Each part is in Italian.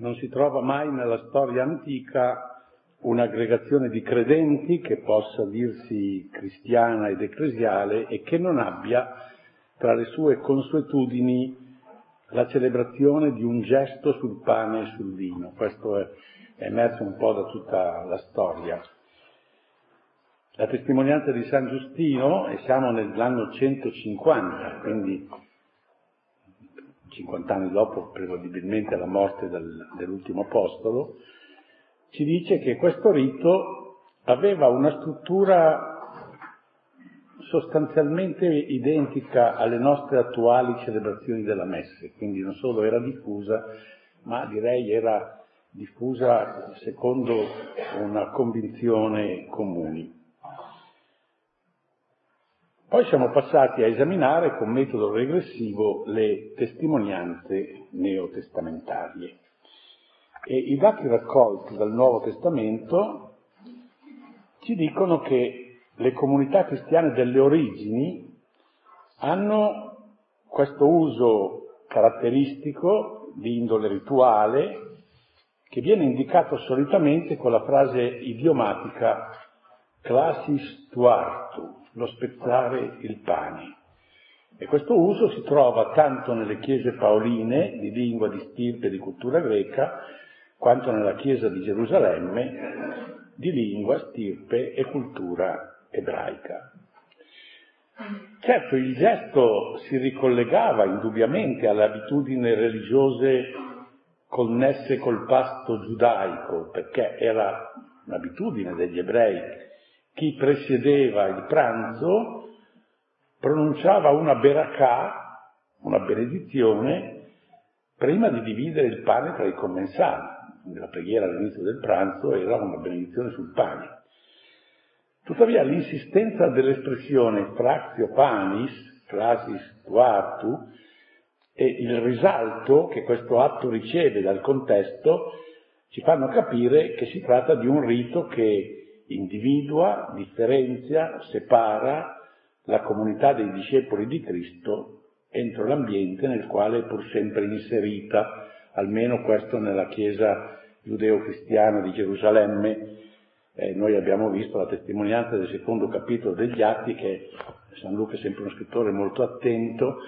non si trova mai nella storia antica un'aggregazione di credenti che possa dirsi cristiana ed ecclesiale e che non abbia tra le sue consuetudini la celebrazione di un gesto sul pane e sul vino. Questo è, è emerso un po' da tutta la storia. La testimonianza di San Giustino, e siamo nell'anno 150, quindi 50 anni dopo prevedibilmente la morte del, dell'ultimo apostolo, ci dice che questo rito aveva una struttura sostanzialmente identica alle nostre attuali celebrazioni della messe, quindi non solo era diffusa, ma direi era diffusa secondo una convinzione comune. Poi siamo passati a esaminare con metodo regressivo le testimonianze neotestamentarie. E i dati raccolti dal Nuovo Testamento ci dicono che le comunità cristiane delle origini hanno questo uso caratteristico di indole rituale che viene indicato solitamente con la frase idiomatica classis tuartu, lo spezzare il pane. E questo uso si trova tanto nelle chiese paoline di lingua di stirpe e di cultura greca, quanto nella chiesa di Gerusalemme di lingua, stirpe e cultura ebraica. Certo, il gesto si ricollegava indubbiamente alle abitudini religiose connesse col pasto giudaico, perché era un'abitudine degli ebrei. Chi presiedeva il pranzo pronunciava una berakah, una benedizione, prima di dividere il pane tra i commensali. La preghiera all'inizio del pranzo era una benedizione sul pane. Tuttavia l'insistenza dell'espressione fractio panis, classis tuatu, e il risalto che questo atto riceve dal contesto ci fanno capire che si tratta di un rito che individua, differenzia, separa la comunità dei discepoli di Cristo entro l'ambiente nel quale è pur sempre inserita, almeno questo nella Chiesa giudeo-cristiana di Gerusalemme, eh, noi abbiamo visto la testimonianza del secondo capitolo degli Atti che San Luca è sempre uno scrittore molto attento,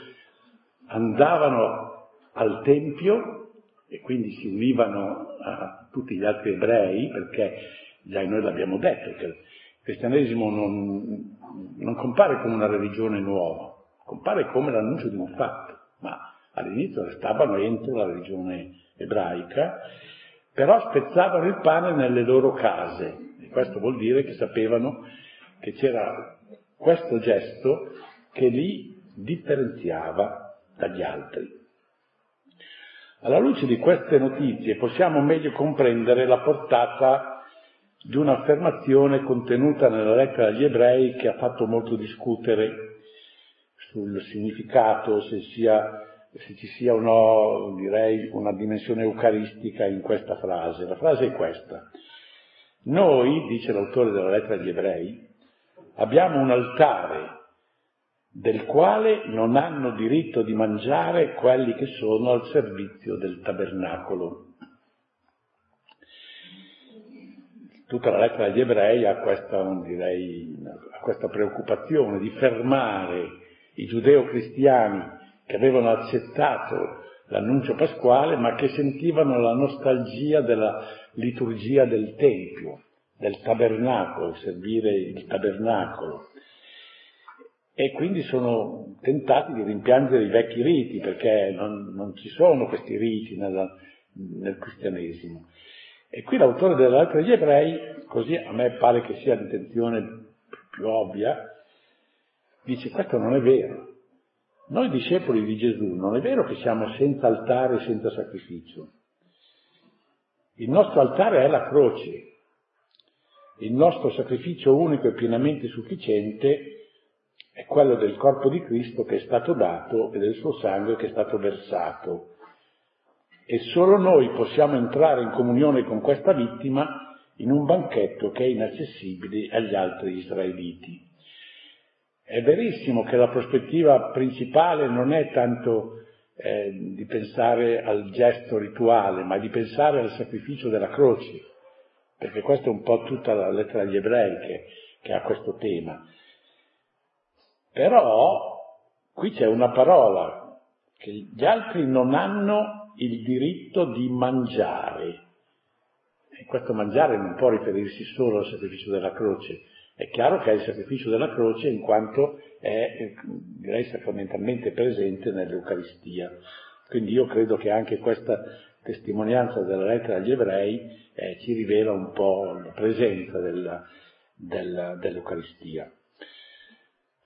andavano al Tempio e quindi si univano a tutti gli altri ebrei, perché già noi l'abbiamo detto, che il cristianesimo non, non compare come una religione nuova, compare come l'annuncio di un fatto, ma all'inizio restavano entro la religione ebraica, però spezzavano il pane nelle loro case, questo vuol dire che sapevano che c'era questo gesto che li differenziava dagli altri. Alla luce di queste notizie possiamo meglio comprendere la portata di un'affermazione contenuta nella lettera agli ebrei che ha fatto molto discutere sul significato, se, sia, se ci sia o no, direi, una dimensione eucaristica in questa frase. La frase è questa. Noi, dice l'autore della lettera agli ebrei, abbiamo un altare del quale non hanno diritto di mangiare quelli che sono al servizio del tabernacolo. Tutta la lettera agli ebrei ha questa, direi, ha questa preoccupazione di fermare i giudeo-cristiani che avevano accettato l'annuncio pasquale, ma che sentivano la nostalgia della liturgia del Tempio, del tabernacolo, servire il tabernacolo. E quindi sono tentati di rimpiangere i vecchi riti, perché non, non ci sono questi riti nella, nel cristianesimo. E qui l'autore della lettera degli ebrei, così a me pare che sia l'intenzione più ovvia, dice questo non è vero. Noi discepoli di Gesù non è vero che siamo senza altare e senza sacrificio. Il nostro altare è la croce. Il nostro sacrificio unico e pienamente sufficiente è quello del corpo di Cristo che è stato dato e del suo sangue che è stato versato. E solo noi possiamo entrare in comunione con questa vittima in un banchetto che è inaccessibile agli altri israeliti. È verissimo che la prospettiva principale non è tanto eh, di pensare al gesto rituale, ma di pensare al sacrificio della croce, perché questa è un po' tutta la lettera agli ebrei che, che ha questo tema. Però qui c'è una parola che gli altri non hanno il diritto di mangiare. E questo mangiare non può riferirsi solo al sacrificio della croce, è chiaro che è il sacrificio della croce in quanto è, direi, sacramentalmente presente nell'Eucaristia. Quindi io credo che anche questa testimonianza della lettera agli ebrei eh, ci rivela un po' la presenza della, della, dell'Eucaristia.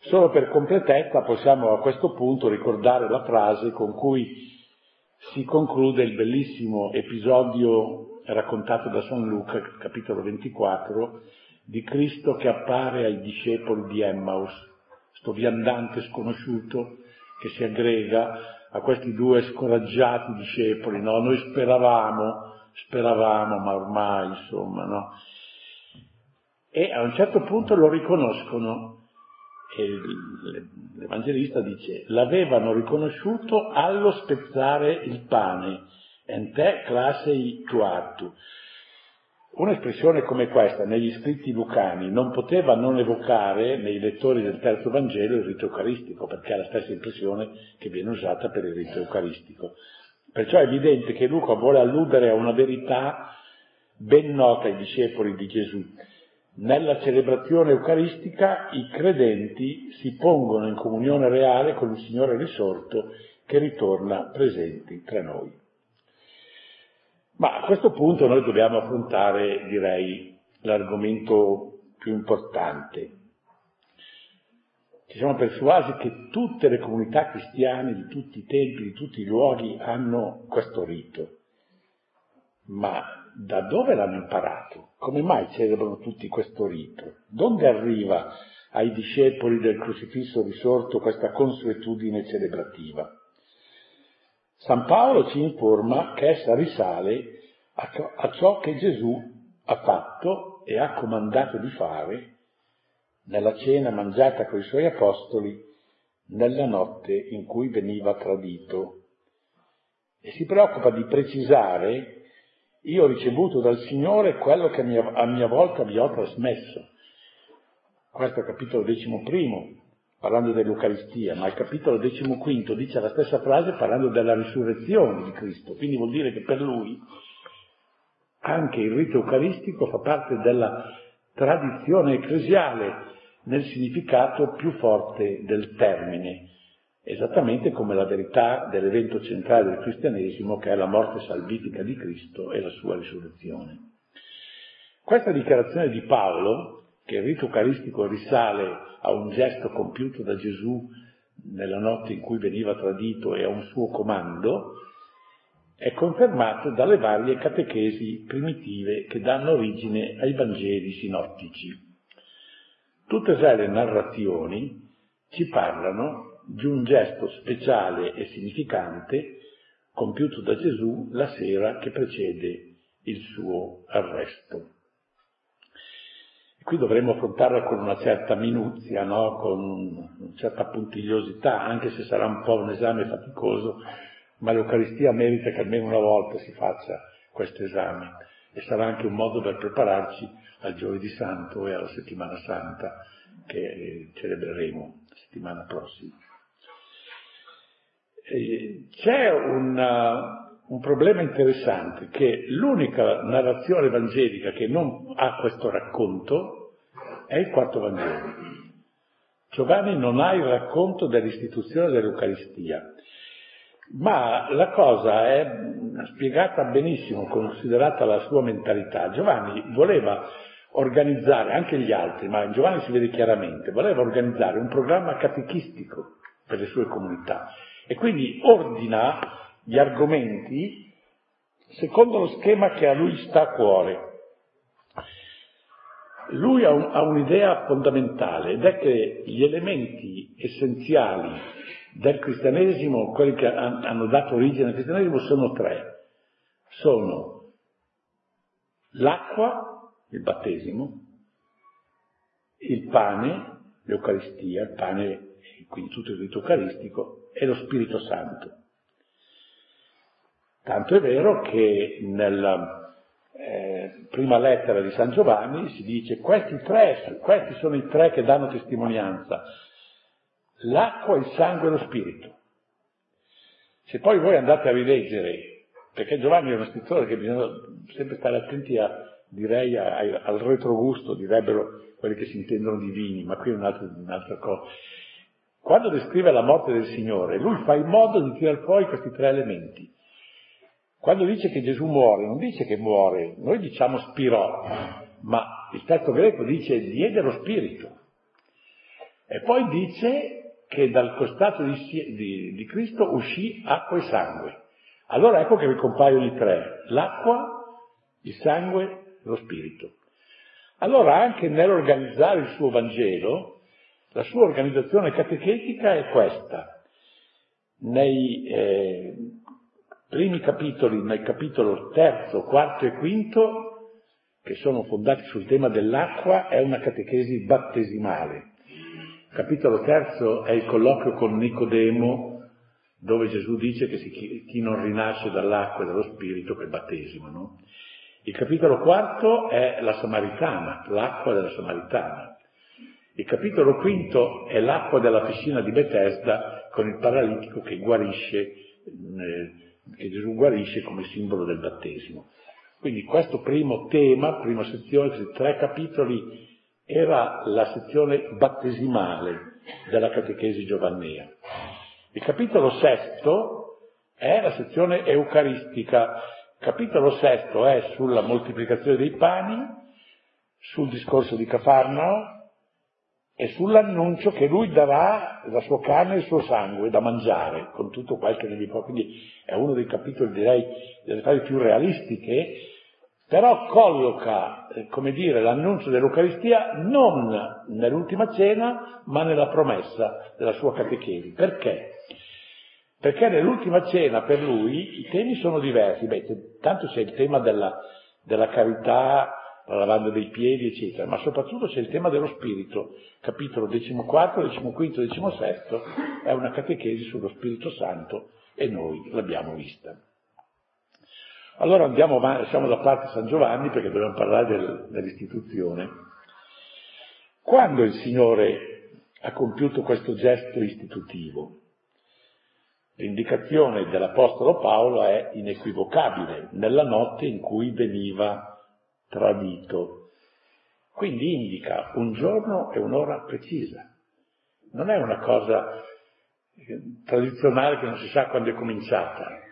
Solo per completezza possiamo a questo punto ricordare la frase con cui si conclude il bellissimo episodio raccontato da San Luca, capitolo 24, di Cristo che appare ai discepoli di Emmaus, sto viandante sconosciuto che si aggrega a questi due scoraggiati discepoli, no? Noi speravamo, speravamo, ma ormai, insomma, no? E a un certo punto lo riconoscono e l'Evangelista dice, l'avevano riconosciuto allo spezzare il pane, ente classei tuartu. Un'espressione come questa negli scritti lucani non poteva non evocare nei lettori del terzo Vangelo il rito eucaristico, perché è la stessa impressione che viene usata per il rito eucaristico. Perciò è evidente che Luca vuole alludere a una verità ben nota ai discepoli di Gesù. Nella celebrazione eucaristica i credenti si pongono in comunione reale con il Signore risorto che ritorna presenti tra noi. Ma a questo punto noi dobbiamo affrontare, direi, l'argomento più importante. Ci siamo persuasi che tutte le comunità cristiane di tutti i tempi, di tutti i luoghi hanno questo rito. Ma da dove l'hanno imparato? Come mai celebrano tutti questo rito? Dove arriva ai discepoli del crocifisso risorto questa consuetudine celebrativa? San Paolo ci informa che essa risale a ciò che Gesù ha fatto e ha comandato di fare nella cena mangiata con i suoi apostoli nella notte in cui veniva tradito. E si preoccupa di precisare, io ho ricevuto dal Signore quello che a mia volta vi ho trasmesso. Questo è il capitolo decimoprimo, parlando dell'Eucaristia, ma il capitolo decimoquinto dice la stessa frase parlando della risurrezione di Cristo, quindi vuol dire che per lui anche il rito eucaristico fa parte della tradizione ecclesiale nel significato più forte del termine, esattamente come la verità dell'evento centrale del cristianesimo che è la morte salvifica di Cristo e la sua risurrezione. Questa dichiarazione di Paolo, che il rito eucaristico risale a un gesto compiuto da Gesù nella notte in cui veniva tradito e a un suo comando, è confermato dalle varie catechesi primitive che danno origine ai Vangeli sinottici. Tutte le narrazioni ci parlano di un gesto speciale e significante compiuto da Gesù la sera che precede il suo arresto. Qui dovremmo affrontarla con una certa minuzia, no? con una certa puntigliosità, anche se sarà un po' un esame faticoso, ma l'Eucaristia merita che almeno una volta si faccia questo esame e sarà anche un modo per prepararci al giovedì santo e alla settimana santa che eh, celebreremo la settimana prossima. E c'è una, un problema interessante che l'unica narrazione evangelica che non ha questo racconto è il quarto Vangelo. Giovanni non ha il racconto dell'istituzione dell'Eucaristia ma la cosa è spiegata benissimo, considerata la sua mentalità. Giovanni voleva organizzare, anche gli altri, ma in Giovanni si vede chiaramente, voleva organizzare un programma catechistico per le sue comunità e quindi ordina gli argomenti secondo lo schema che a lui sta a cuore. Lui ha, un, ha un'idea fondamentale ed è che gli elementi essenziali del cristianesimo, quelli che hanno dato origine al cristianesimo, sono tre. Sono l'acqua, il battesimo, il pane, l'Eucaristia, il pane, quindi tutto il rito eucaristico, e lo Spirito Santo. Tanto è vero che nella eh, prima lettera di San Giovanni si dice questi tre, questi sono i tre che danno testimonianza, l'acqua, il sangue e lo spirito. Se poi voi andate a rileggere, perché Giovanni è uno scrittore che bisogna sempre stare attenti a, direi, a, al retrogusto, direbbero quelli che si intendono di vini, ma qui è un'altra, un'altra cosa. Quando descrive la morte del Signore, lui fa in modo di tirare fuori questi tre elementi. Quando dice che Gesù muore, non dice che muore, noi diciamo spirò, ma il testo greco dice diede lo spirito. E poi dice che dal costato di, di, di Cristo uscì acqua e sangue. Allora ecco che vi compaiono i tre, l'acqua, il sangue lo spirito. Allora anche nell'organizzare il suo Vangelo, la sua organizzazione catechetica è questa. Nei, eh, primi capitoli, nel capitolo terzo, quarto e quinto, che sono fondati sul tema dell'acqua, è una catechesi battesimale. Il capitolo terzo è il colloquio con Nicodemo, dove Gesù dice che chi non rinasce dall'acqua e dallo spirito che è battesimo. No? Il capitolo quarto è la Samaritana, l'acqua della Samaritana. Il capitolo quinto è l'acqua della piscina di Bethesda con il paralitico che guarisce eh, che Gesù guarisce come simbolo del battesimo. Quindi questo primo tema, prima sezione, questi tre capitoli, era la sezione battesimale della catechesi giovannea. Il capitolo sesto è la sezione eucaristica. Il capitolo sesto è sulla moltiplicazione dei pani, sul discorso di Cafarnao, e sull'annuncio che lui darà la sua carne e il suo sangue da mangiare, con tutto quel che ne vi può. Quindi è uno dei capitoli, direi, delle fasi più realistiche, però colloca, eh, come dire, l'annuncio dell'Eucaristia non nell'ultima cena, ma nella promessa della sua catechesi. Perché? Perché nell'ultima cena per lui i temi sono diversi. Beh, tanto c'è il tema della, della carità, la lavanda dei piedi, eccetera, ma soprattutto c'è il tema dello spirito, capitolo 14, 15, 16, è una catechesi sullo Spirito Santo e noi l'abbiamo vista. Allora andiamo avanti, siamo da parte San Giovanni perché dobbiamo parlare del, dell'istituzione. Quando il Signore ha compiuto questo gesto istitutivo? L'indicazione dell'Apostolo Paolo è inequivocabile, nella notte in cui veniva tradito. Quindi indica un giorno e un'ora precisa. Non è una cosa tradizionale che non si sa quando è cominciata.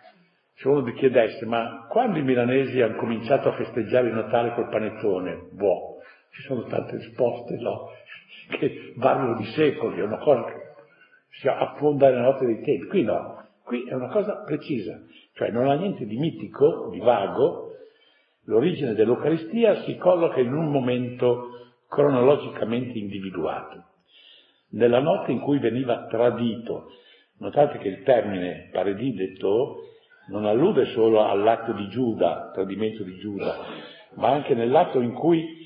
Se uno vi chiedesse, ma quando i milanesi hanno cominciato a festeggiare il Natale col panettone? Boh, ci sono tante risposte, no? Che variano di secoli, è una cosa che si affonda nella notte dei tempi. Qui no, qui è una cosa precisa, cioè non ha niente di mitico, di vago, L'origine dell'Eucaristia si colloca in un momento cronologicamente individuato, nella notte in cui veniva tradito. Notate che il termine paredidetto non allude solo all'atto di Giuda, tradimento di Giuda, ma anche nell'atto in cui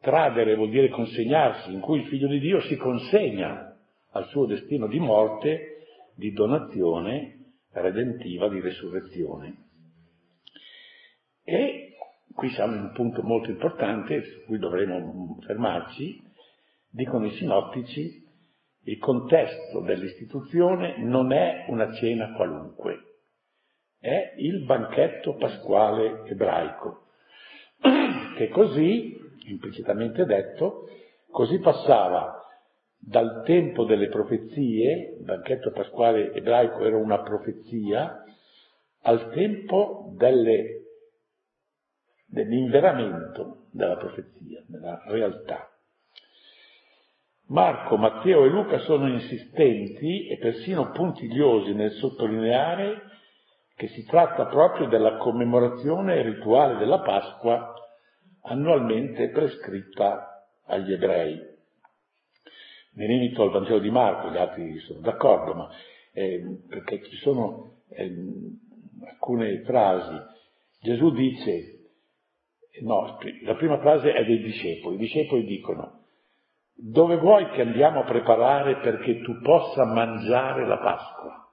tradere vuol dire consegnarsi, in cui il figlio di Dio si consegna al suo destino di morte, di donazione redentiva, di resurrezione. E qui siamo in un punto molto importante su cui dovremo fermarci, dicono i sinottici, il contesto dell'istituzione non è una cena qualunque, è il banchetto pasquale ebraico, che così, implicitamente detto, così passava dal tempo delle profezie, il banchetto pasquale ebraico era una profezia, al tempo delle dell'inveramento della profezia, della realtà. Marco, Matteo e Luca sono insistenti e persino puntigliosi nel sottolineare che si tratta proprio della commemorazione rituale della Pasqua annualmente prescritta agli ebrei. Mi limito al Vangelo di Marco, gli altri sono d'accordo, ma eh, perché ci sono eh, alcune frasi. Gesù dice No, la prima frase è dei discepoli. I discepoli dicono, dove vuoi che andiamo a preparare perché tu possa mangiare la Pasqua?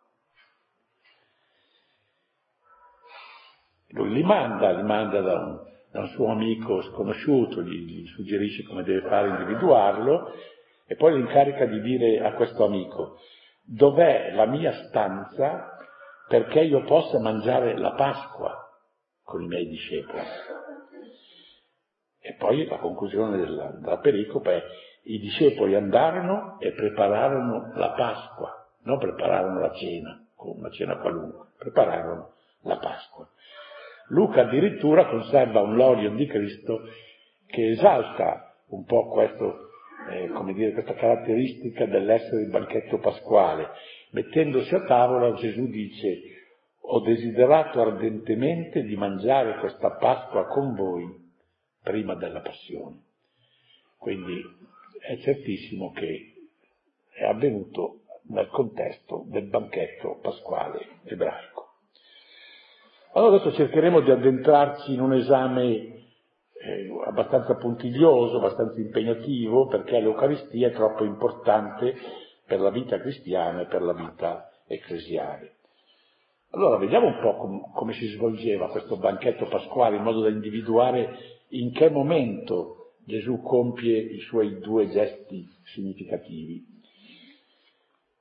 Lui li manda, li manda da un, da un suo amico sconosciuto, gli, gli suggerisce come deve fare individuarlo e poi li incarica di dire a questo amico dov'è la mia stanza perché io possa mangiare la Pasqua con i miei discepoli. E poi la conclusione della, della pericopa è i discepoli andarono e prepararono la Pasqua, non prepararono la cena, una cena qualunque, prepararono la Pasqua. Luca addirittura conserva un Lorion di Cristo che esalta un po' questo, eh, dire, questa caratteristica dell'essere il banchetto pasquale. Mettendosi a tavola Gesù dice ho desiderato ardentemente di mangiare questa Pasqua con voi prima della passione. Quindi è certissimo che è avvenuto nel contesto del banchetto pasquale ebraico. Allora adesso cercheremo di addentrarci in un esame eh, abbastanza puntiglioso, abbastanza impegnativo, perché l'Eucaristia è troppo importante per la vita cristiana e per la vita ecclesiale. Allora vediamo un po' com- come si svolgeva questo banchetto pasquale in modo da individuare in che momento Gesù compie i suoi due gesti significativi.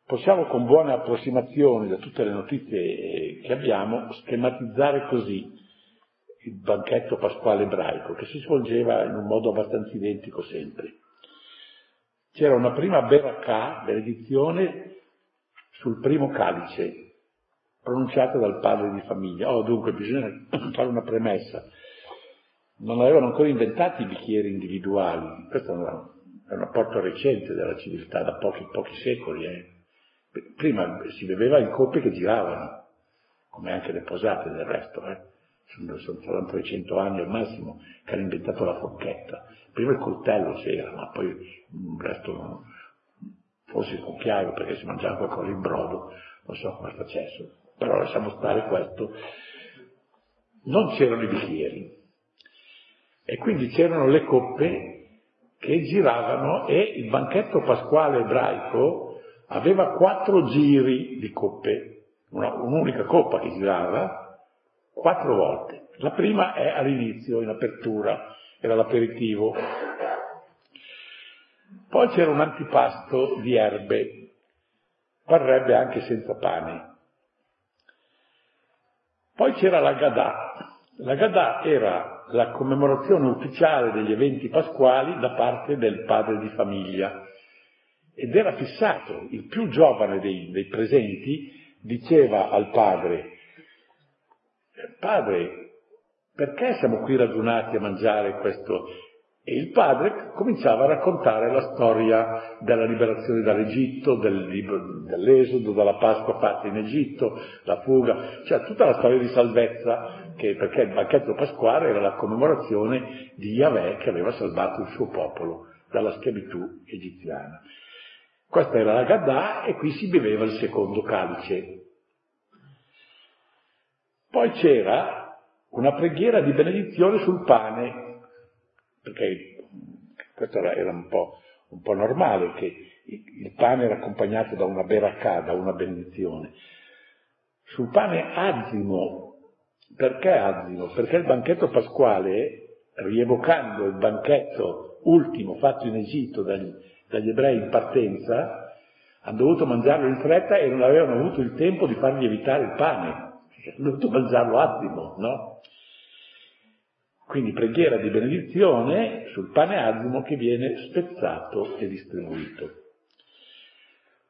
Possiamo con buone approssimazioni da tutte le notizie eh, che abbiamo schematizzare così il banchetto pasquale ebraico, che si svolgeva in un modo abbastanza identico sempre. C'era una prima berakah, benedizione, sul primo calice, pronunciata dal padre di famiglia. Oh, dunque, bisogna fare una premessa non avevano ancora inventato i bicchieri individuali, questo è un apporto recente della civiltà, da pochi, pochi secoli. Eh. Prima si beveva in coppe che giravano, come anche le posate del resto. Eh. Sono, sono 300 anni al massimo che hanno inventato la forchetta. Prima il coltello c'era, ma poi il resto forse il cucchiaio perché si mangiava qualcosa in brodo, non so come facessero. Però lasciamo stare questo. Non c'erano i bicchieri, e quindi c'erano le coppe che giravano e il banchetto pasquale ebraico aveva quattro giri di coppe, una, un'unica coppa che girava quattro volte. La prima è all'inizio, in apertura, era l'aperitivo. Poi c'era un antipasto di erbe, parrebbe anche senza pane. Poi c'era la Gadà. La Gadà era la commemorazione ufficiale degli eventi pasquali da parte del padre di famiglia. Ed era fissato, il più giovane dei, dei presenti diceva al padre, padre, perché siamo qui radunati a mangiare questo e il padre cominciava a raccontare la storia della liberazione dall'Egitto, del dell'Esodo, dalla Pasqua fatta in Egitto, la fuga, cioè tutta la storia di salvezza, che, perché il banchetto pasquale era la commemorazione di Yahweh che aveva salvato il suo popolo dalla schiavitù egiziana. Questa era la Gadà e qui si beveva il secondo calice. Poi c'era una preghiera di benedizione sul pane perché questo era un po', un po normale, che il pane era accompagnato da una beracà, da una benedizione. Sul pane azimo, perché azimo? Perché il banchetto pasquale, rievocando il banchetto ultimo fatto in Egitto dagli, dagli ebrei in partenza, hanno dovuto mangiarlo in fretta e non avevano avuto il tempo di fargli evitare il pane, hanno dovuto mangiarlo azimo, no? Quindi preghiera di benedizione sul pane azimo che viene spezzato e distribuito.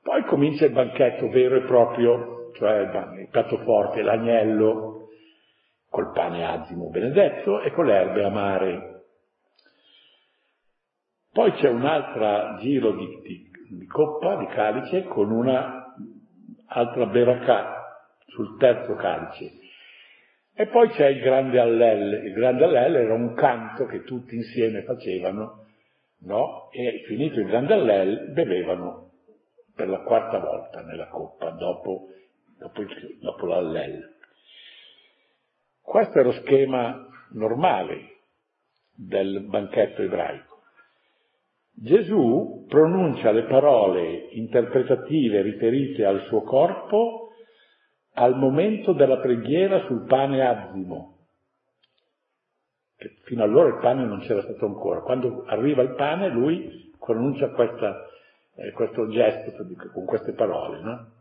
Poi comincia il banchetto vero e proprio, cioè il piatto forte, l'agnello, col pane azimo benedetto e con le erbe amare. Poi c'è un altro giro di, di, di coppa, di calice, con una altra beracà sul terzo calice e poi c'è il grande Allel. Il grande Allel era un canto che tutti insieme facevano, no? E finito il grande Allel bevevano per la quarta volta nella coppa, dopo, dopo, dopo l'Allel. Questo è lo schema normale del banchetto ebraico. Gesù pronuncia le parole interpretative riferite al suo corpo al momento della preghiera sul pane azimo, Fino allora il pane non c'era stato ancora. Quando arriva il pane lui pronuncia questa, eh, questo gesto con queste parole. No?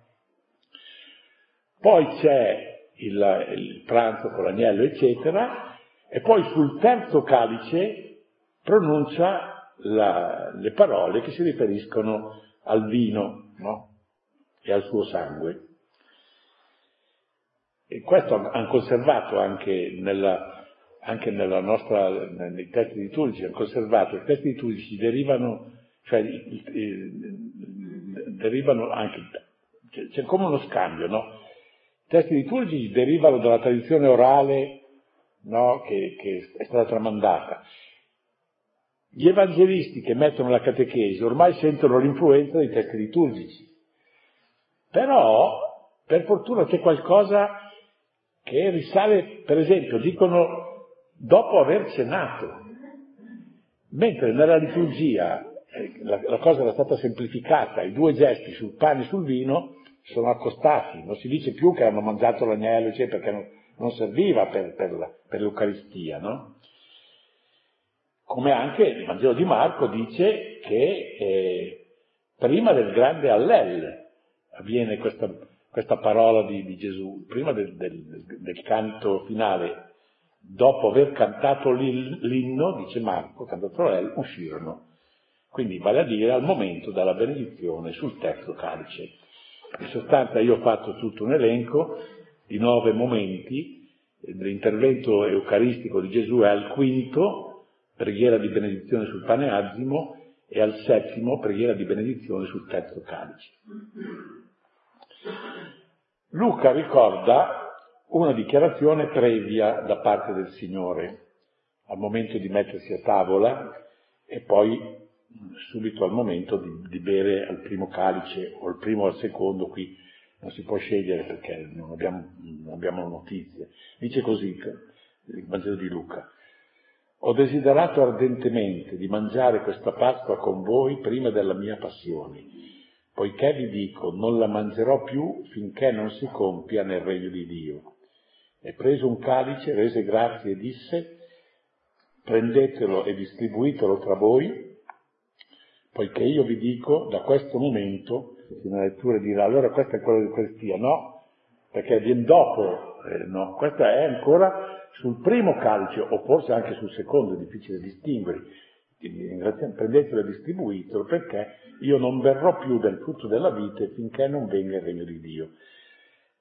Poi c'è il, il pranzo con l'agnello, eccetera, e poi sul terzo calice pronuncia la, le parole che si riferiscono al vino no? e al suo sangue. E questo hanno conservato anche nella, anche nella nostra, nei testi liturgici, hanno conservato, i testi liturgici derivano, cioè, derivano anche, c'è come uno scambio, no? I testi liturgici derivano dalla tradizione orale no, che, che, è stata tramandata. Gli evangelisti che mettono la catechesi ormai sentono l'influenza dei testi liturgici. Però, per fortuna, c'è qualcosa che risale, per esempio, dicono dopo aver cenato, mentre nella liturgia eh, la, la cosa era stata semplificata, i due gesti sul pane e sul vino sono accostati, non si dice più che hanno mangiato l'agnello, cioè perché non, non serviva per, per, la, per, l'Eucaristia, no? Come anche il Vangelo di Marco dice che eh, prima del grande Allel avviene questa, questa parola di, di, Gesù, prima del, del, del, canto finale, dopo aver cantato l'inno, dice Marco, cantato Allel, uscirono. Quindi vale a dire al momento della benedizione sul terzo calice. In sostanza io ho fatto tutto un elenco di nove momenti, l'intervento eucaristico di Gesù è al quinto, preghiera di benedizione sul pane azimo, e al settimo, preghiera di benedizione sul terzo calice. Luca ricorda una dichiarazione previa da parte del Signore al momento di mettersi a tavola e poi subito al momento di, di, bere al primo calice o al primo o al secondo, qui non si può scegliere perché non abbiamo, non abbiamo notizie. Dice così il Vangelo di Luca. Ho desiderato ardentemente di mangiare questa Pasqua con voi prima della mia passione, poiché vi dico non la mangerò più finché non si compia nel regno di Dio. E preso un calice, rese grazie e disse, prendetelo e distribuitelo tra voi, poiché io vi dico da questo momento, in una lettura dirà allora questo è quello di Eucaristia, no, perché viene dopo, eh, no, questo è ancora sul primo calice o forse anche sul secondo, è difficile distinguere, prendetelo e distribuitelo perché io non verrò più del frutto della vite finché non venga il regno di Dio.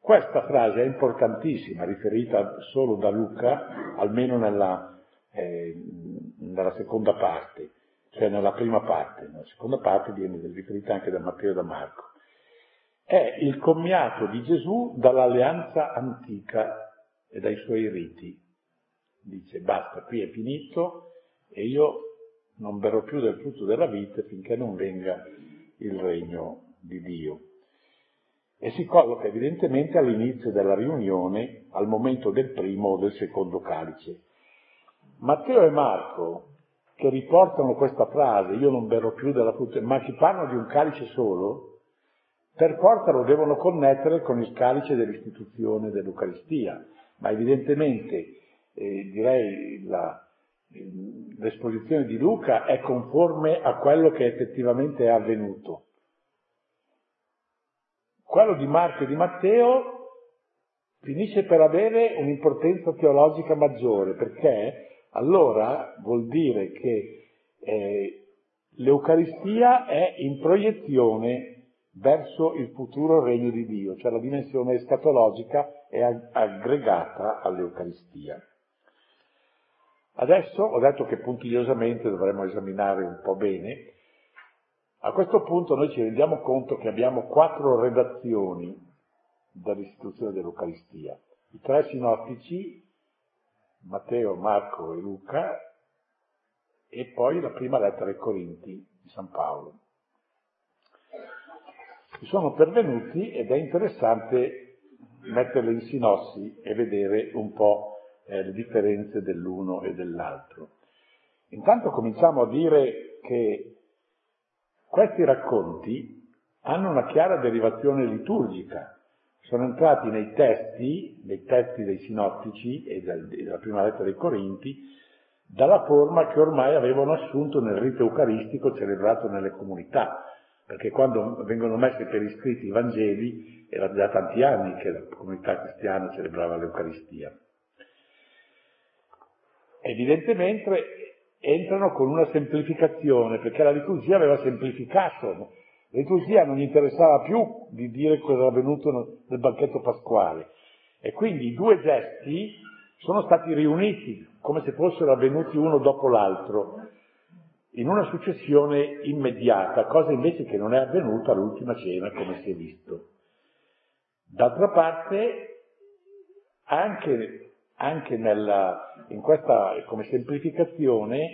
Questa frase è importantissima, riferita solo da Luca, almeno nella, eh, nella seconda parte cioè nella prima parte, nella seconda parte viene riferita anche da Matteo e da Marco. È il commiato di Gesù dall'alleanza antica e dai suoi riti. Dice basta, qui è finito e io non berrò più del frutto della vita finché non venga il regno di Dio. E si colloca evidentemente all'inizio della riunione, al momento del primo o del secondo calice. Matteo e Marco che riportano questa frase, io non berrò più della frutta, ma che parlano di un calice solo, per forza lo devono connettere con il calice dell'istituzione dell'Eucaristia. Ma evidentemente, eh, direi, la, l'esposizione di Luca è conforme a quello che effettivamente è avvenuto. Quello di Marco e di Matteo finisce per avere un'importanza teologica maggiore, perché allora vuol dire che eh, l'Eucaristia è in proiezione verso il futuro regno di Dio, cioè la dimensione escatologica è aggregata all'Eucaristia. Adesso ho detto che puntigliosamente dovremmo esaminare un po' bene. A questo punto noi ci rendiamo conto che abbiamo quattro redazioni dall'istituzione dell'Eucaristia. I tre sinottici Matteo, Marco e Luca e poi la prima lettera ai Corinti di San Paolo. Ci sono pervenuti ed è interessante metterle in sinossi e vedere un po' eh, le differenze dell'uno e dell'altro. Intanto cominciamo a dire che questi racconti hanno una chiara derivazione liturgica, sono entrati nei testi, nei testi dei sinottici e della prima lettera dei Corinti, dalla forma che ormai avevano assunto nel rito eucaristico celebrato nelle comunità, perché quando vengono messi per iscritti i Vangeli era già tanti anni che la comunità cristiana celebrava l'Eucaristia. Evidentemente entrano con una semplificazione, perché la liturgia aveva semplificato. La liturgia non gli interessava più di dire cosa era avvenuto nel banchetto pasquale. E quindi i due gesti sono stati riuniti come se fossero avvenuti uno dopo l'altro, in una successione immediata, cosa invece che non è avvenuta all'ultima cena, come si è visto. D'altra parte, anche, anche nella, in questa come semplificazione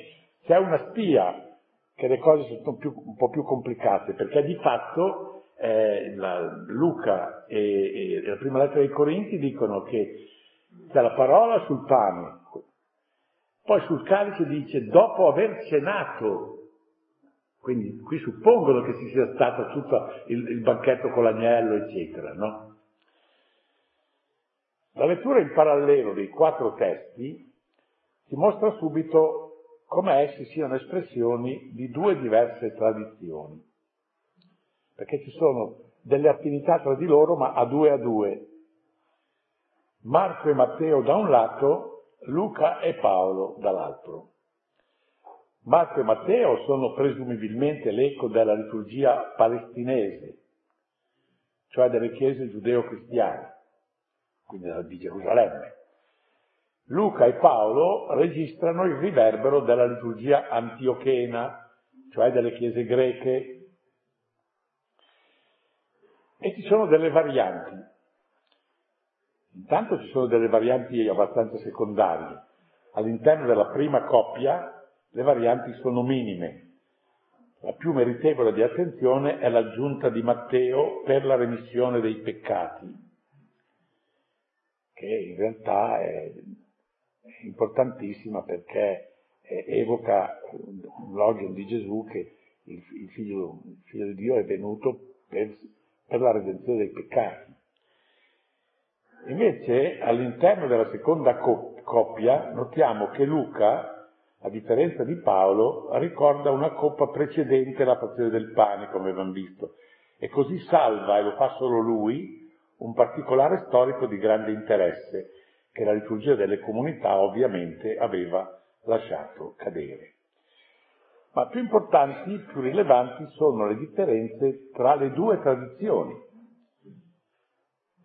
c'è una spia che le cose sono più, un po' più complicate, perché di fatto eh, la, Luca e, e, la prima lettera dei Corinti dicono che c'è la parola sul pane, poi sul calice dice dopo aver cenato, quindi qui suppongono che ci sia stato tutto il, il banchetto con l'agnello, eccetera, no? La lettura in parallelo dei quattro testi ci mostra subito come essi siano espressioni di due diverse tradizioni, perché ci sono delle affinità tra di loro, ma a due a due. Marco e Matteo da un lato, Luca e Paolo dall'altro. Marco e Matteo sono presumibilmente l'eco della liturgia palestinese, cioè delle chiese giudeo-cristiane quindi di Gerusalemme. Luca e Paolo registrano il riverbero della liturgia antiochena, cioè delle chiese greche, e ci sono delle varianti. Intanto ci sono delle varianti abbastanza secondarie. All'interno della prima coppia le varianti sono minime. La più meritevole di attenzione è l'aggiunta di Matteo per la remissione dei peccati, che in realtà è, importantissima perché evoca un logio di Gesù che il, figlio, il, figlio, di Dio è venuto per, per la redenzione dei peccati. Invece all'interno della seconda coppia notiamo che Luca, a differenza di Paolo, ricorda una coppa precedente alla frazione del pane, come abbiamo visto, e così salva, e lo fa solo lui, un particolare storico di grande interesse che la liturgia delle comunità ovviamente aveva lasciato cadere. Ma più importanti, più rilevanti sono le differenze tra le due tradizioni.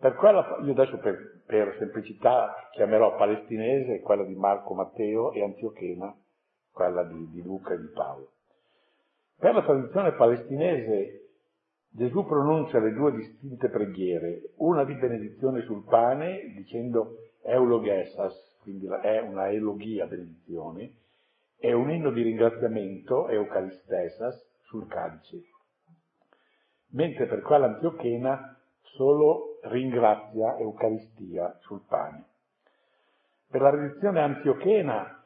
Per quella, io adesso per, per semplicità chiamerò palestinese quella di Marco Matteo e antiochena quella di, di Luca e di Paolo. Per la tradizione palestinese Gesù pronuncia le due distinte preghiere, una di benedizione sul pane, dicendo eulogesas, quindi è una elogia benedizione, e un inno di ringraziamento, eucaristesas, sul calice. Mentre per quella antiochena solo ringrazia Eucaristia sul pane. Per la religione antiochena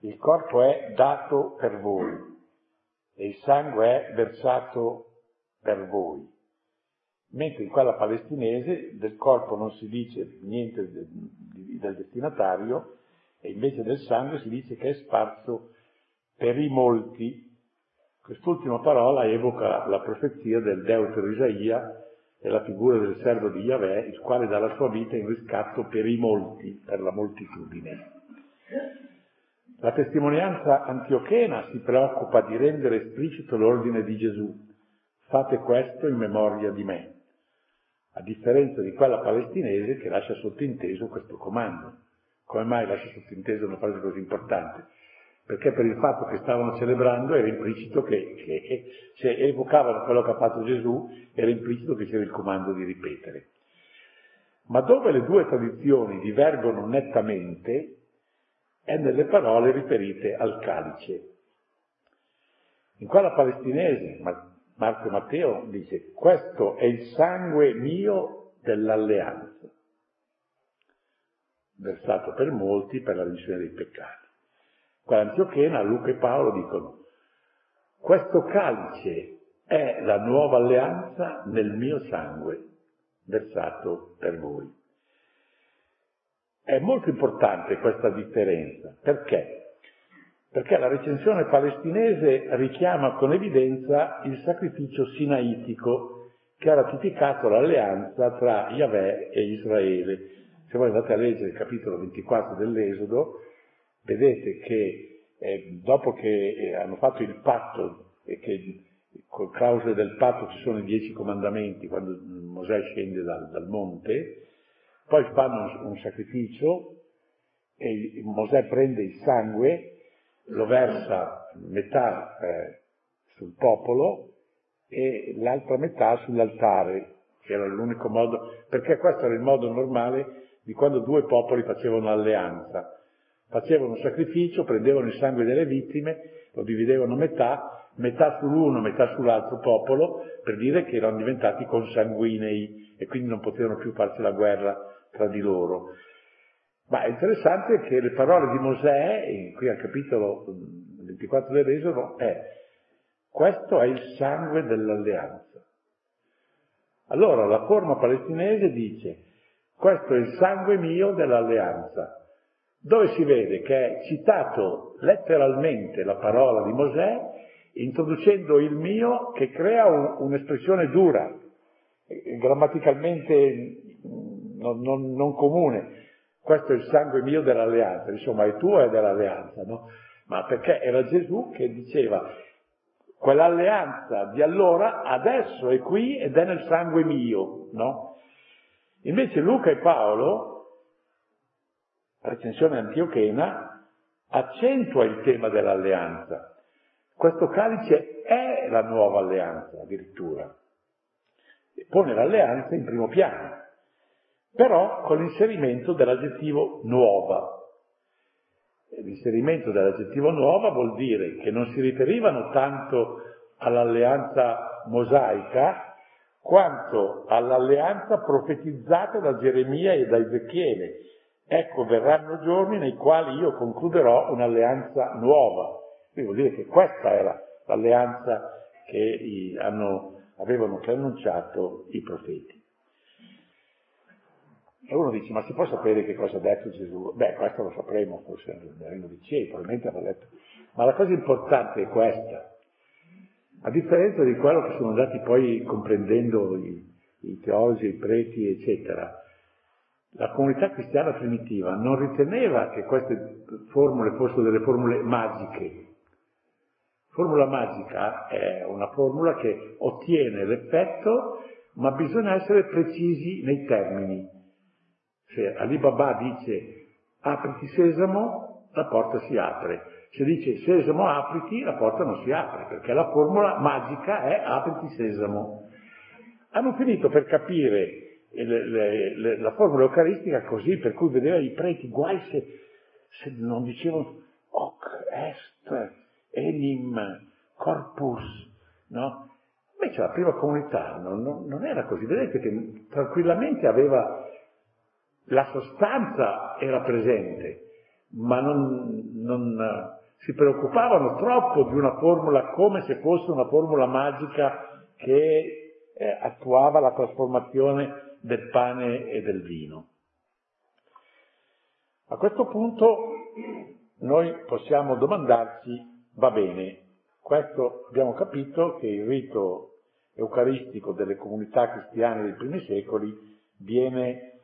il corpo è dato per voi e il sangue è versato per voi. Mentre in quella palestinese del corpo non si dice niente del destinatario e invece del sangue si dice che è sparso per i molti. Quest'ultima parola evoca la profezia del deutero Isaia e la figura del servo di Yahweh, il quale dà la sua vita in riscatto per i molti, per la moltitudine. La testimonianza antiochena si preoccupa di rendere esplicito l'ordine di Gesù, Fate questo in memoria di me, a differenza di quella palestinese che lascia sottinteso questo comando. Come mai lascia sottinteso una frase così importante? Perché per il fatto che stavano celebrando era implicito che, che se evocavano quello che ha fatto Gesù, era implicito che c'era il comando di ripetere. Ma dove le due tradizioni divergono nettamente è nelle parole riferite al calice. In quella palestinese, ma Marco Matteo dice, questo è il sangue mio dell'alleanza, versato per molti per la remissione dei peccati. Qua Antiochena, Luca e Paolo dicono, questo calice è la nuova alleanza nel mio sangue, versato per voi. È molto importante questa differenza, perché? Perché la recensione palestinese richiama con evidenza il sacrificio sinaitico che ha ratificato l'alleanza tra Yahweh e Israele. Se voi andate a leggere il capitolo 24 dell'Esodo, vedete che eh, dopo che eh, hanno fatto il patto e che con clausole del patto ci sono i dieci comandamenti quando Mosè scende dal, dal monte, poi fanno un sacrificio e Mosè prende il sangue, lo versa metà eh, sul popolo e l'altra metà sull'altare, che era l'unico modo, perché questo era il modo normale di quando due popoli facevano alleanza. Facevano un sacrificio, prendevano il sangue delle vittime, lo dividevano a metà, metà sull'uno, metà sull'altro popolo, per dire che erano diventati consanguinei e quindi non potevano più farsi la guerra tra di loro. Ma è interessante che le parole di Mosè, qui al capitolo 24 dell'Esodo, è questo è il sangue dell'alleanza. Allora la forma palestinese dice questo è il sangue mio dell'alleanza, dove si vede che è citato letteralmente la parola di Mosè, introducendo il mio che crea un, un'espressione dura, grammaticalmente non, non, non comune, questo è il sangue mio dell'alleanza, insomma è tuo e dell'alleanza, no? Ma perché era Gesù che diceva quell'alleanza di allora adesso è qui ed è nel sangue mio, no? Invece Luca e Paolo, recensione antiochena, accentua il tema dell'alleanza. Questo calice è la nuova alleanza addirittura. E pone l'alleanza in primo piano però con l'inserimento dell'aggettivo nuova. L'inserimento dell'aggettivo nuova vuol dire che non si riferivano tanto all'alleanza mosaica quanto all'alleanza profetizzata da Geremia e da Ezechiele. Ecco, verranno giorni nei quali io concluderò un'alleanza nuova. Quindi vuol dire che questa era l'alleanza che hanno, avevano preannunciato i profeti. E uno dice, ma si può sapere che cosa ha detto Gesù? Beh, questo lo sapremo, forse nel regno di cielo, probabilmente avrà detto. Ma la cosa importante è questa. A differenza di quello che sono andati poi comprendendo i, i teologi, i preti, eccetera, la comunità cristiana primitiva non riteneva che queste formule fossero delle formule magiche. Formula magica è una formula che ottiene l'effetto, ma bisogna essere precisi nei termini. Se Ali Baba dice apriti sesamo, la porta si apre. Se dice sesamo apriti, la porta non si apre, perché la formula magica è apriti sesamo. Hanno finito per capire le, le, le, la formula eucaristica così, per cui vedeva i preti, guai se, se non dicevano hoc est enim corpus, no? Invece la prima comunità non, non, non era così, vedete che tranquillamente aveva la sostanza era presente, ma non, non si preoccupavano troppo di una formula come se fosse una formula magica che eh, attuava la trasformazione del pane e del vino. A questo punto noi possiamo domandarci, va bene, questo abbiamo capito che il rito eucaristico delle comunità cristiane dei primi secoli viene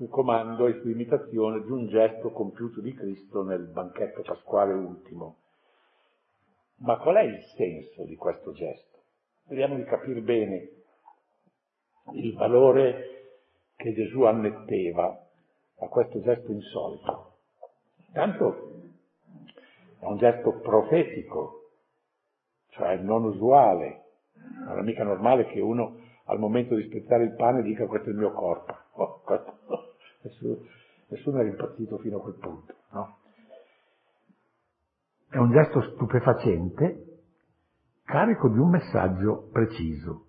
su comando e su imitazione di un gesto compiuto di Cristo nel banchetto pasquale ultimo. Ma qual è il senso di questo gesto? Vediamo di capire bene il valore che Gesù annetteva a questo gesto insolito. Intanto è un gesto profetico, cioè non usuale. Non è mica normale che uno al momento di spezzare il pane dica questo è il mio corpo. Oh, questo nessuno, nessuno era impazzito fino a quel punto. No? È un gesto stupefacente, carico di un messaggio preciso.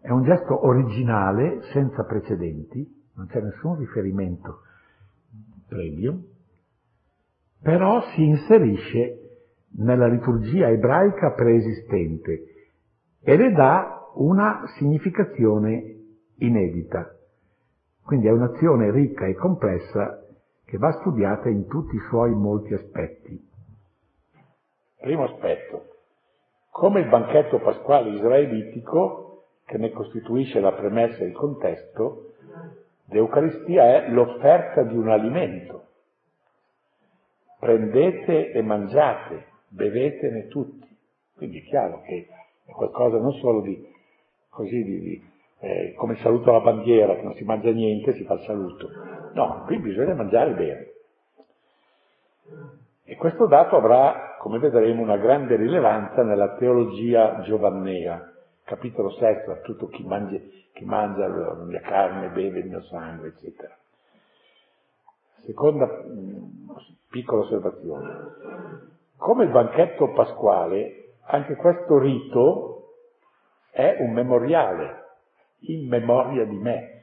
È un gesto originale, senza precedenti, non c'è nessun riferimento previo, però si inserisce nella liturgia ebraica preesistente e le dà una significazione inedita. Quindi è un'azione ricca e complessa che va studiata in tutti i suoi molti aspetti. Primo aspetto, come il banchetto pasquale israelitico, che ne costituisce la premessa e il contesto, l'Eucaristia è l'offerta di un alimento. Prendete e mangiate, bevetene tutti. Quindi è chiaro che è qualcosa non solo di, così, di, di eh, come saluto alla bandiera, che non si mangia niente, si fa il saluto. No, qui bisogna mangiare bene. E questo dato avrà, come vedremo, una grande rilevanza nella teologia giovannea, capitolo sesto, a tutto chi, mangi, chi mangia la mia carne, beve il mio sangue, eccetera. Seconda mh, piccola osservazione. Come il banchetto pasquale, anche questo rito è un memoriale, in memoria di me,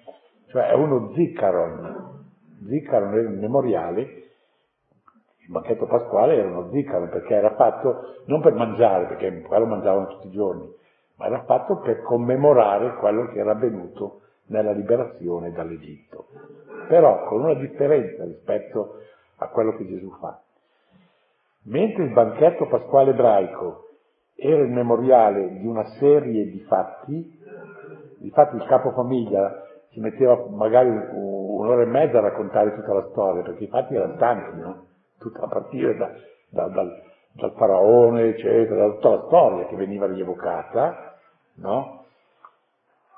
cioè è uno ziccaron. Ziccaron è un memoriale, il banchetto pasquale era uno ziccaron perché era fatto non per mangiare, perché quello mangiavano tutti i giorni, ma era fatto per commemorare quello che era avvenuto nella liberazione dall'Egitto. Però con una differenza rispetto a quello che Gesù fa. Mentre il banchetto pasquale ebraico era il memoriale di una serie di fatti, Infatti il capofamiglia ci metteva magari un'ora e mezza a raccontare tutta la storia, perché i fatti erano tanti, no? Tutta a partire da, da, dal, dal, faraone, eccetera, da tutta la storia che veniva rievocata, no?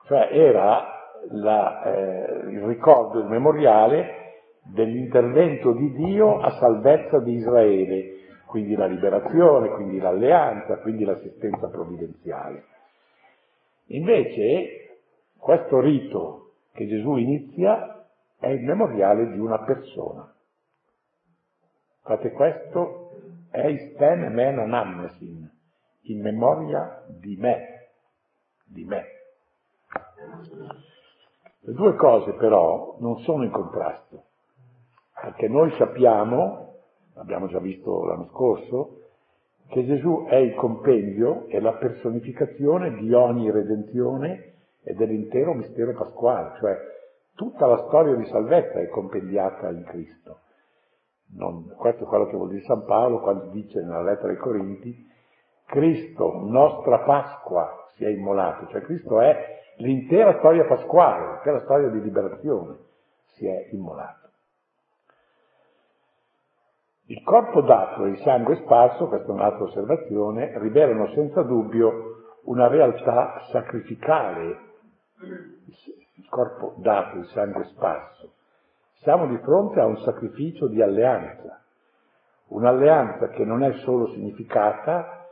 Cioè era la, eh, il ricordo, il memoriale dell'intervento di Dio a salvezza di Israele, quindi la liberazione, quindi l'alleanza, quindi l'assistenza provvidenziale. Invece questo rito che Gesù inizia è il memoriale di una persona. Fate questo, eisten men anamnesin, in memoria di me, di me. Le due cose però non sono in contrasto, perché noi sappiamo, l'abbiamo già visto l'anno scorso, che Gesù è il compendio e la personificazione di ogni redenzione e dell'intero mistero pasquale, cioè tutta la storia di salvezza è compendiata in Cristo. Non, questo è quello che vuol dire San Paolo quando dice nella lettera ai Corinti, Cristo, nostra Pasqua, si è immolato, cioè Cristo è l'intera storia pasquale, l'intera storia di liberazione, si è immolato. Il corpo dato e il sangue sparso, questa è un'altra osservazione, rivelano senza dubbio una realtà sacrificale il corpo dato, il sangue sparso. Siamo di fronte a un sacrificio di alleanza, un'alleanza che non è solo significata,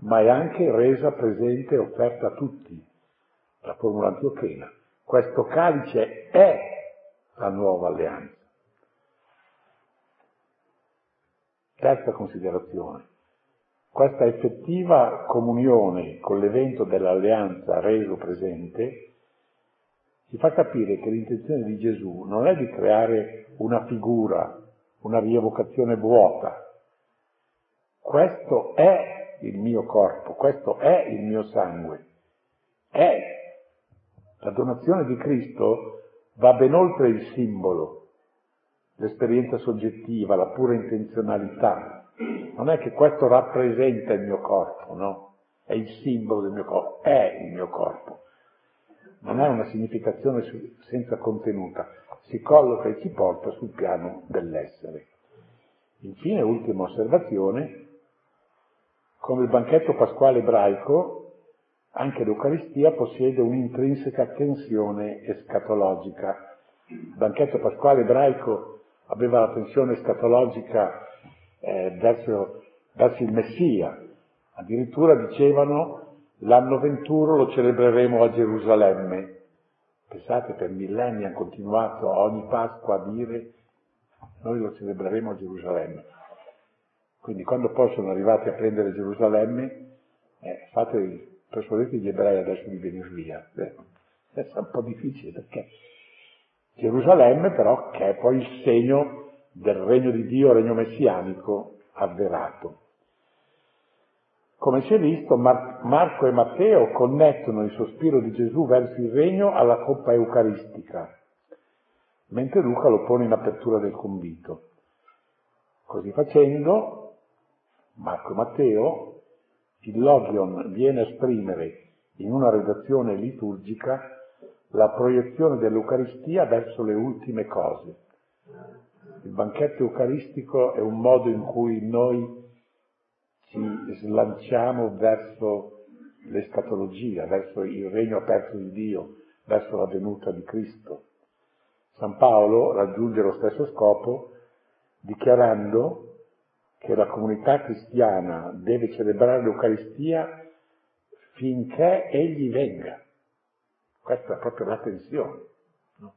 ma è anche resa presente e offerta a tutti. La formula antiochena. Questo calice è la nuova alleanza. Terza considerazione. Questa effettiva comunione con l'evento dell'alleanza reso presente ci fa capire che l'intenzione di Gesù non è di creare una figura, una rievocazione vuota. Questo è il mio corpo, questo è il mio sangue. È la donazione di Cristo va ben oltre il simbolo, l'esperienza soggettiva, la pura intenzionalità. Non è che questo rappresenta il mio corpo, no? È il simbolo del mio corpo, è il mio corpo non ha una significazione senza contenuta, si colloca e ci porta sul piano dell'essere. Infine, ultima osservazione, come il banchetto pasquale ebraico, anche l'Eucaristia possiede un'intrinseca tensione escatologica. Il banchetto pasquale ebraico aveva la tensione escatologica eh, verso, verso il Messia, addirittura dicevano L'anno 21 lo celebreremo a Gerusalemme. Pensate, per millenni hanno continuato ogni Pasqua a dire noi lo celebreremo a Gerusalemme. Quindi quando poi sono arrivati a prendere Gerusalemme, eh, fate, persuadete gli ebrei adesso di venire via. Eh, è un po' difficile perché Gerusalemme però che è poi il segno del regno di Dio, regno messianico avverato. Come si è visto, Mar- Marco e Matteo connettono il sospiro di Gesù verso il regno alla coppa eucaristica, mentre Luca lo pone in apertura del convito. Così facendo, Marco e Matteo, il logion viene a esprimere in una redazione liturgica la proiezione dell'Eucaristia verso le ultime cose. Il banchetto eucaristico è un modo in cui noi ci slanciamo verso l'escatologia, verso il regno aperto di Dio, verso la venuta di Cristo. San Paolo raggiunge lo stesso scopo dichiarando che la comunità cristiana deve celebrare l'Eucaristia finché egli venga. Questa è proprio la tensione. No?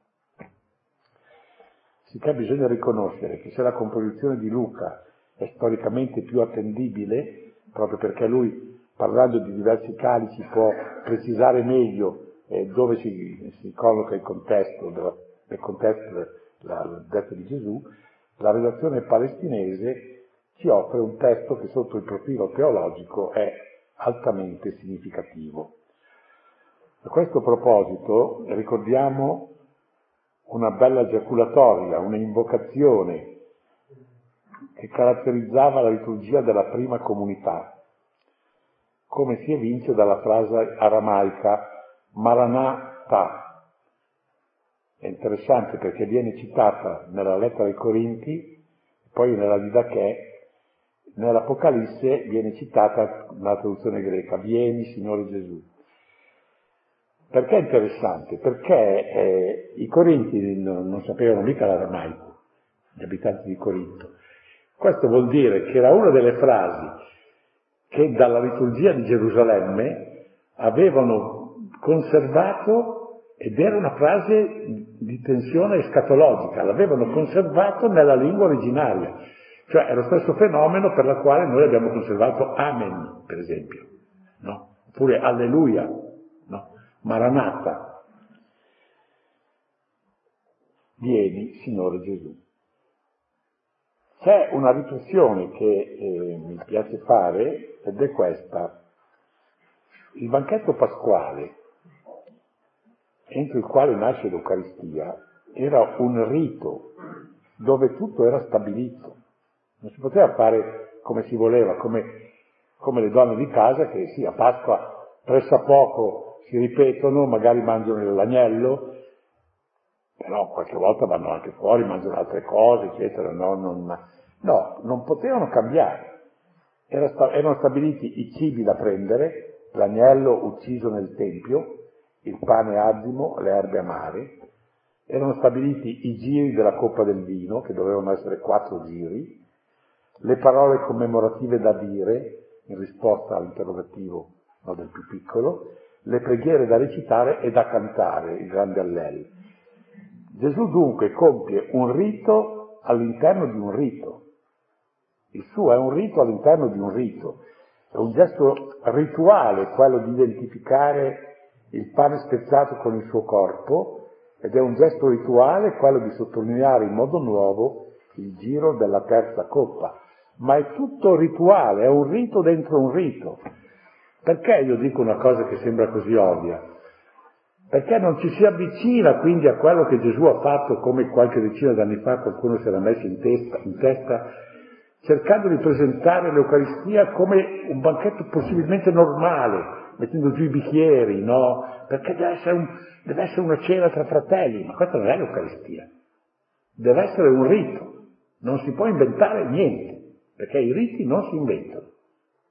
Sicché bisogna riconoscere che se la composizione di Luca è storicamente più attendibile, proprio perché lui, parlando di diversi calici, può precisare meglio eh, dove si, si, colloca il contesto, della, nel contesto del detto di Gesù, la redazione palestinese ci offre un testo che sotto il profilo teologico è altamente significativo. A questo proposito ricordiamo una bella giaculatoria, una invocazione che caratterizzava la liturgia della prima comunità, come si evince dalla frase aramaica Maranatha. È interessante perché viene citata nella lettera ai Corinti, poi nella Didache, nell'Apocalisse viene citata nella traduzione greca, vieni Signore Gesù. Perché è interessante? Perché eh, i Corinti non, non sapevano mica l'aramaico, gli abitanti di Corinto, questo vuol dire che era una delle frasi che dalla liturgia di Gerusalemme avevano conservato ed era una frase di tensione escatologica, l'avevano conservato nella lingua originaria. Cioè è lo stesso fenomeno per la quale noi abbiamo conservato Amen, per esempio, no? oppure Alleluia, no? Maranata. Vieni, Signore Gesù. C'è una riflessione che eh, mi piace fare ed è questa. Il banchetto pasquale, entro il quale nasce l'Eucaristia, era un rito dove tutto era stabilito. Non si poteva fare come si voleva, come, come le donne di casa che sì, a Pasqua poco si ripetono, magari mangiano l'agnello, però qualche volta vanno anche fuori, mangiano altre cose, eccetera, no, non, no, non potevano cambiare. Era, erano stabiliti i cibi da prendere, l'agnello ucciso nel tempio, il pane addimo, le erbe amare, erano stabiliti i giri della coppa del vino, che dovevano essere quattro giri, le parole commemorative da dire, in risposta all'interrogativo no, del più piccolo, le preghiere da recitare e da cantare, il grande allel. Gesù dunque compie un rito all'interno di un rito. Il suo è un rito all'interno di un rito. È un gesto rituale quello di identificare il pane spezzato con il suo corpo ed è un gesto rituale quello di sottolineare in modo nuovo il giro della terza coppa. Ma è tutto rituale, è un rito dentro un rito. Perché io dico una cosa che sembra così ovvia? Perché non ci si avvicina quindi a quello che Gesù ha fatto come qualche decina d'anni fa qualcuno si era messo in testa, in testa cercando di presentare l'Eucaristia come un banchetto possibilmente normale, mettendo giù i bicchieri, no? Perché deve essere, un, deve essere una cena tra fratelli, ma questa non è l'Eucaristia. Deve essere un rito, non si può inventare niente, perché i riti non si inventano.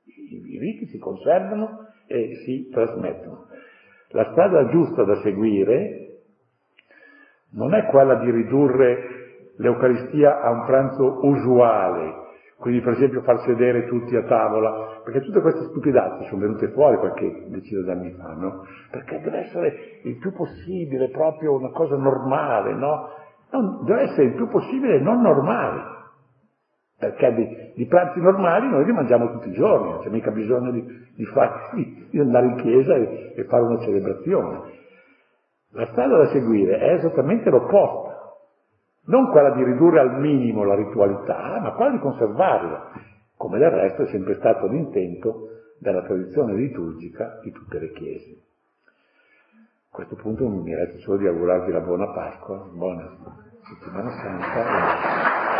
I, i riti si conservano e si trasmettono. La strada giusta da seguire non è quella di ridurre l'Eucaristia a un pranzo usuale, quindi per esempio far sedere tutti a tavola, perché tutte queste stupidate sono venute fuori qualche decina d'anni fa, no? Perché deve essere il più possibile proprio una cosa normale, no? Non, deve essere il più possibile non normale, perché di, di pranzi normali noi li mangiamo tutti i giorni, non c'è mica bisogno di, di, far, di, di andare in chiesa e, e, fare una celebrazione. La strada da seguire è esattamente l'opposta, non quella di ridurre al minimo la ritualità, ma quella di conservarla, come del resto è sempre stato l'intento della tradizione liturgica di tutte le chiese. A questo punto mi resta solo di augurarvi la buona Pasqua, buona settimana santa.